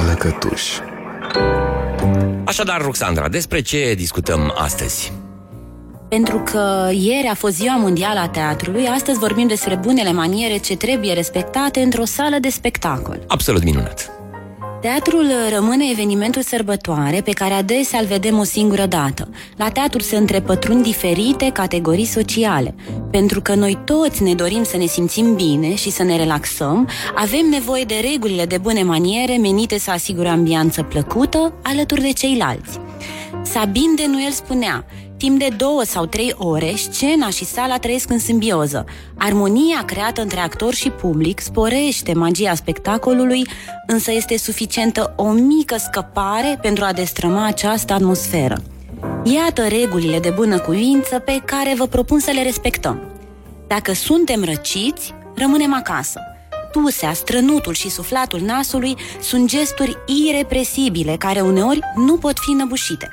sală cătuș. Așadar, Roxandra, despre ce discutăm astăzi? Pentru că ieri a fost ziua mondială a teatrului, astăzi vorbim despre bunele maniere ce trebuie respectate într-o sală de spectacol. Absolut minunat. Teatrul rămâne evenimentul sărbătoare pe care adesea îl vedem o singură dată. La teatru se întrepătrund diferite categorii sociale. Pentru că noi toți ne dorim să ne simțim bine și să ne relaxăm, avem nevoie de regulile de bune maniere menite să asigure ambianță plăcută alături de ceilalți. Sabin de Noel spunea, Timp de două sau trei ore, scena și sala trăiesc în simbioză. Armonia creată între actor și public sporește magia spectacolului, însă este suficientă o mică scăpare pentru a destrăma această atmosferă. Iată regulile de bună cuvință pe care vă propun să le respectăm. Dacă suntem răciți, rămânem acasă. Tusea, strănutul și suflatul nasului sunt gesturi irepresibile care uneori nu pot fi năbușite.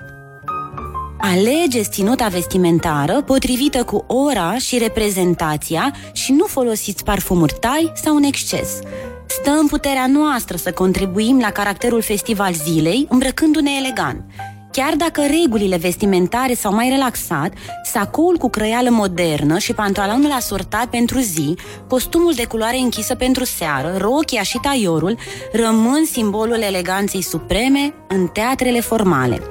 Alegeți ținuta vestimentară potrivită cu ora și reprezentația și nu folosiți parfumuri tai sau în exces. Stă în puterea noastră să contribuim la caracterul festival zilei, îmbrăcându-ne elegant. Chiar dacă regulile vestimentare s-au mai relaxat, sacoul cu crăială modernă și pantalonul asortat pentru zi, costumul de culoare închisă pentru seară, rochia și taiorul rămân simbolul eleganței supreme în teatrele formale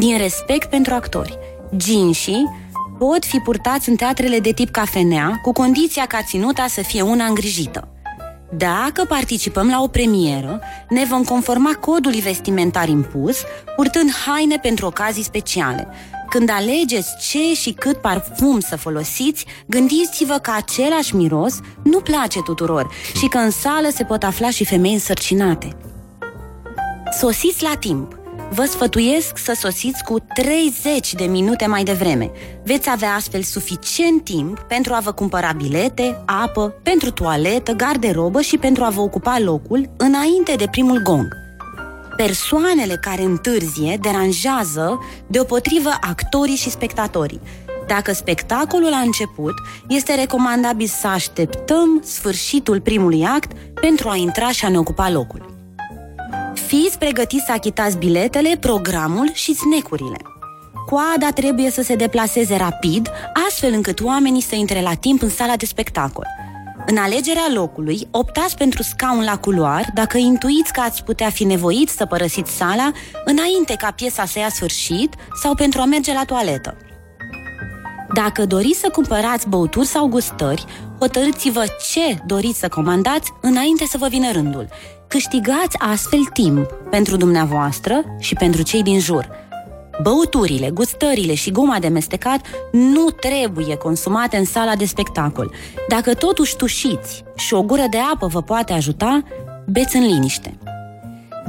din respect pentru actori. Ginșii pot fi purtați în teatrele de tip cafenea, cu condiția ca ținuta să fie una îngrijită. Dacă participăm la o premieră, ne vom conforma codului vestimentar impus, purtând haine pentru ocazii speciale. Când alegeți ce și cât parfum să folosiți, gândiți-vă că același miros nu place tuturor și că în sală se pot afla și femei însărcinate. Sosiți la timp vă sfătuiesc să sosiți cu 30 de minute mai devreme. Veți avea astfel suficient timp pentru a vă cumpăra bilete, apă, pentru toaletă, garderobă și pentru a vă ocupa locul înainte de primul gong. Persoanele care întârzie deranjează deopotrivă actorii și spectatorii. Dacă spectacolul a început, este recomandabil să așteptăm sfârșitul primului act pentru a intra și a ne ocupa locul. Fiți pregătiți să achitați biletele, programul și snecurile. Coada trebuie să se deplaseze rapid, astfel încât oamenii să intre la timp în sala de spectacol. În alegerea locului, optați pentru scaun la culoar dacă intuiți că ați putea fi nevoiți să părăsiți sala înainte ca piesa să ia sfârșit sau pentru a merge la toaletă. Dacă doriți să cumpărați băuturi sau gustări, hotărâți-vă ce doriți să comandați înainte să vă vină rândul Câștigați astfel timp pentru dumneavoastră și pentru cei din jur. Băuturile, gustările și guma de mestecat nu trebuie consumate în sala de spectacol. Dacă totuși tușiți și o gură de apă vă poate ajuta, beți în liniște.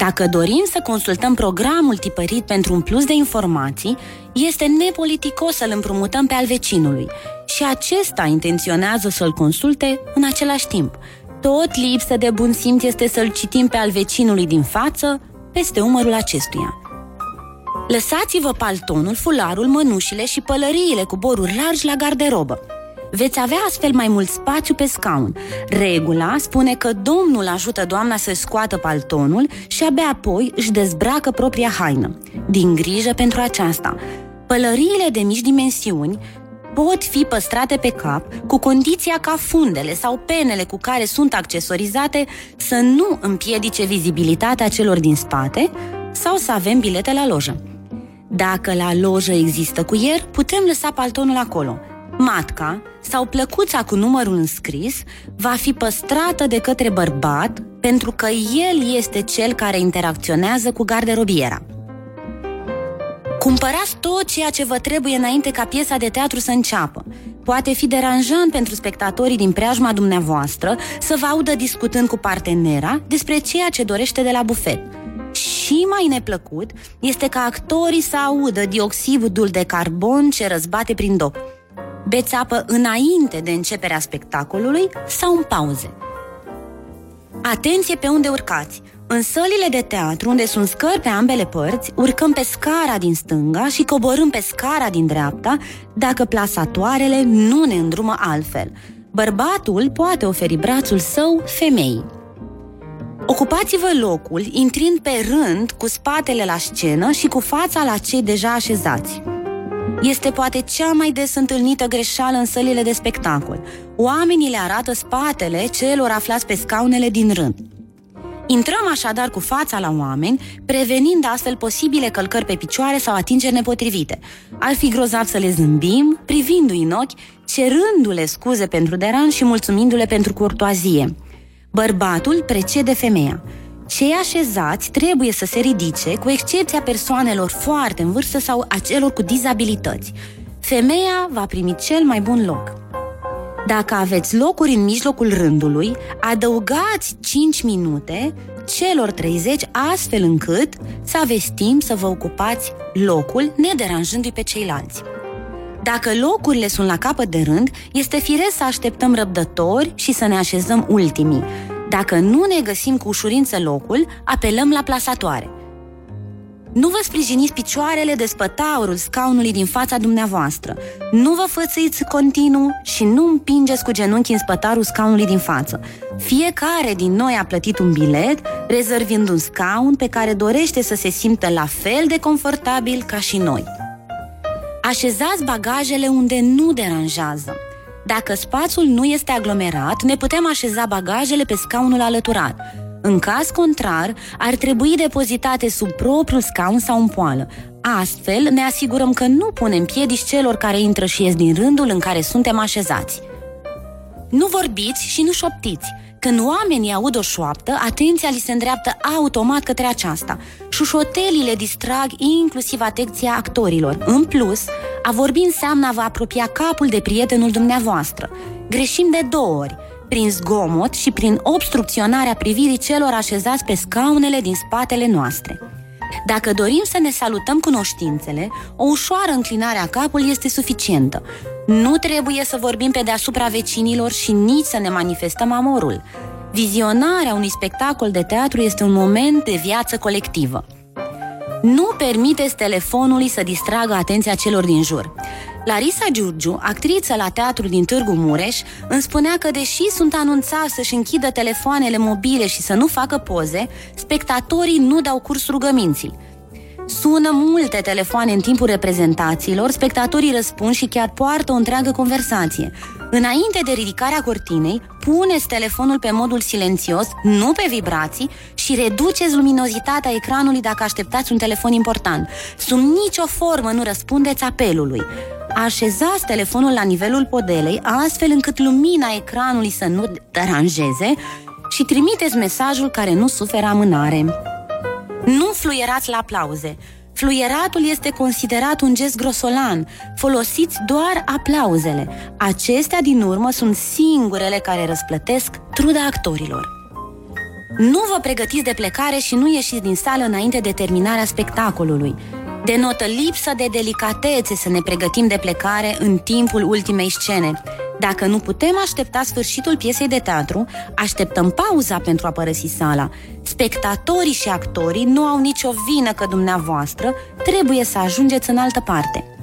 Dacă dorim să consultăm programul tipărit pentru un plus de informații, este nepoliticos să-l împrumutăm pe al vecinului și acesta intenționează să-l consulte în același timp – tot lipsă de bun simț este să-l citim pe al vecinului din față, peste umărul acestuia. Lăsați-vă paltonul, fularul, mănușile și pălăriile cu boruri largi la garderobă. Veți avea astfel mai mult spațiu pe scaun. Regula spune că domnul ajută doamna să scoată paltonul și abia apoi își dezbracă propria haină. Din grijă pentru aceasta, Pălăriile de mici dimensiuni pot fi păstrate pe cap cu condiția ca fundele sau penele cu care sunt accesorizate să nu împiedice vizibilitatea celor din spate sau să avem bilete la lojă. Dacă la lojă există cuier, putem lăsa paltonul acolo. Matca sau plăcuța cu numărul înscris va fi păstrată de către bărbat pentru că el este cel care interacționează cu garderobiera. Cumpărați tot ceea ce vă trebuie înainte ca piesa de teatru să înceapă. Poate fi deranjant pentru spectatorii din preajma dumneavoastră să vă audă discutând cu partenera despre ceea ce dorește de la bufet. Și mai neplăcut este ca actorii să audă dioxidul de carbon ce răzbate prin dop. Beți apă înainte de începerea spectacolului sau în pauze. Atenție pe unde urcați! În sălile de teatru, unde sunt scări pe ambele părți, urcăm pe scara din stânga și coborâm pe scara din dreapta dacă plasatoarele nu ne îndrumă altfel. Bărbatul poate oferi brațul său femeii. Ocupați-vă locul intrind pe rând cu spatele la scenă și cu fața la cei deja așezați. Este poate cea mai des întâlnită greșeală în sălile de spectacol. Oamenii le arată spatele celor aflați pe scaunele din rând. Intrăm așadar cu fața la oameni, prevenind astfel posibile călcări pe picioare sau atingeri nepotrivite. Ar fi grozav să le zâmbim, privindu-i în ochi, cerându-le scuze pentru deran și mulțumindu-le pentru curtoazie. Bărbatul precede femeia. Cei așezați trebuie să se ridice, cu excepția persoanelor foarte în vârstă sau a celor cu dizabilități. Femeia va primi cel mai bun loc. Dacă aveți locuri în mijlocul rândului, adăugați 5 minute celor 30 astfel încât să aveți timp să vă ocupați locul nederanjându-i pe ceilalți. Dacă locurile sunt la capăt de rând, este firesc să așteptăm răbdători și să ne așezăm ultimii. Dacă nu ne găsim cu ușurință locul, apelăm la plasatoare – nu vă sprijiniți picioarele de spătaurul scaunului din fața dumneavoastră. Nu vă fățiți continuu și nu împingeți cu genunchi în spătarul scaunului din față. Fiecare din noi a plătit un bilet, rezervind un scaun pe care dorește să se simtă la fel de confortabil ca și noi. Așezați bagajele unde nu deranjează. Dacă spațiul nu este aglomerat, ne putem așeza bagajele pe scaunul alăturat. În caz contrar, ar trebui depozitate sub propriul scaun sau în poală. Astfel, ne asigurăm că nu punem piedici celor care intră și ies din rândul în care suntem așezați. Nu vorbiți și nu șoptiți. Când oamenii aud o șoaptă, atenția li se îndreaptă automat către aceasta. Șușotelile distrag inclusiv atenția actorilor. În plus, a vorbi înseamnă a vă apropia capul de prietenul dumneavoastră. Greșim de două ori prin zgomot și prin obstrucționarea privirii celor așezați pe scaunele din spatele noastre. Dacă dorim să ne salutăm cunoștințele, o ușoară înclinare a capului este suficientă. Nu trebuie să vorbim pe deasupra vecinilor și nici să ne manifestăm amorul. Vizionarea unui spectacol de teatru este un moment de viață colectivă. Nu permiteți telefonului să distragă atenția celor din jur. Larisa Giurgiu, actriță la teatru din Târgu Mureș, îmi spunea că deși sunt anunțați să-și închidă telefoanele mobile și să nu facă poze, spectatorii nu dau curs rugăminții. Sună multe telefoane în timpul reprezentațiilor, spectatorii răspund și chiar poartă o întreagă conversație. Înainte de ridicarea cortinei, puneți telefonul pe modul silențios, nu pe vibrații și reduceți luminozitatea ecranului dacă așteptați un telefon important. Sub nicio formă nu răspundeți apelului. Așezați telefonul la nivelul podelei, astfel încât lumina ecranului să nu deranjeze și trimiteți mesajul care nu suferă amânare. Nu fluierați la aplauze. Fluieratul este considerat un gest grosolan. Folosiți doar aplauzele. Acestea, din urmă, sunt singurele care răsplătesc truda actorilor. Nu vă pregătiți de plecare și nu ieșiți din sală înainte de terminarea spectacolului. Denotă lipsă de delicatețe să ne pregătim de plecare în timpul ultimei scene. Dacă nu putem aștepta sfârșitul piesei de teatru, așteptăm pauza pentru a părăsi sala. Spectatorii și actorii nu au nicio vină că dumneavoastră trebuie să ajungeți în altă parte.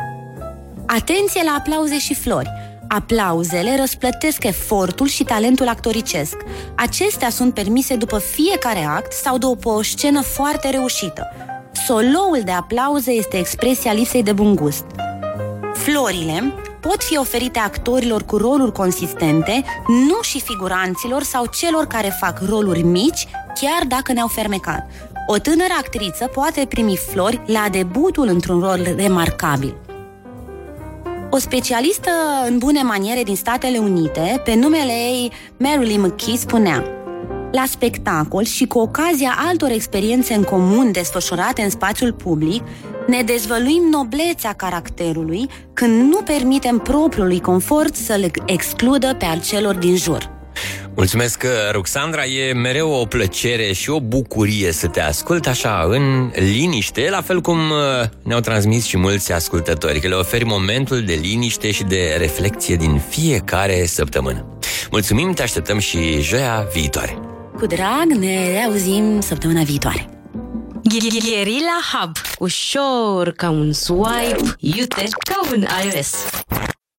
Atenție la aplauze și flori! Aplauzele răsplătesc efortul și talentul actoricesc. Acestea sunt permise după fiecare act sau după o scenă foarte reușită. Soloul de aplauze este expresia lipsei de bun gust. Florile pot fi oferite actorilor cu roluri consistente, nu și figuranților sau celor care fac roluri mici, chiar dacă ne-au fermecat. O tânără actriță poate primi flori la debutul într-un rol remarcabil. O specialistă în bune maniere din Statele Unite, pe numele ei Marilyn McKee, spunea la spectacol și cu ocazia altor experiențe în comun desfășurate în spațiul public, ne dezvăluim noblețea caracterului când nu permitem propriului confort să-l excludă pe al celor din jur. Mulțumesc, Ruxandra. E mereu o plăcere și o bucurie să te ascult așa în liniște, la fel cum uh, ne-au transmis și mulți ascultători, că le oferi momentul de liniște și de reflexie din fiecare săptămână. Mulțumim, te așteptăm și joia viitoare. Cu drag, ne auzim săptămâna viitoare. Gherila Hub. Ușor ca un swipe, iute ca un iOS.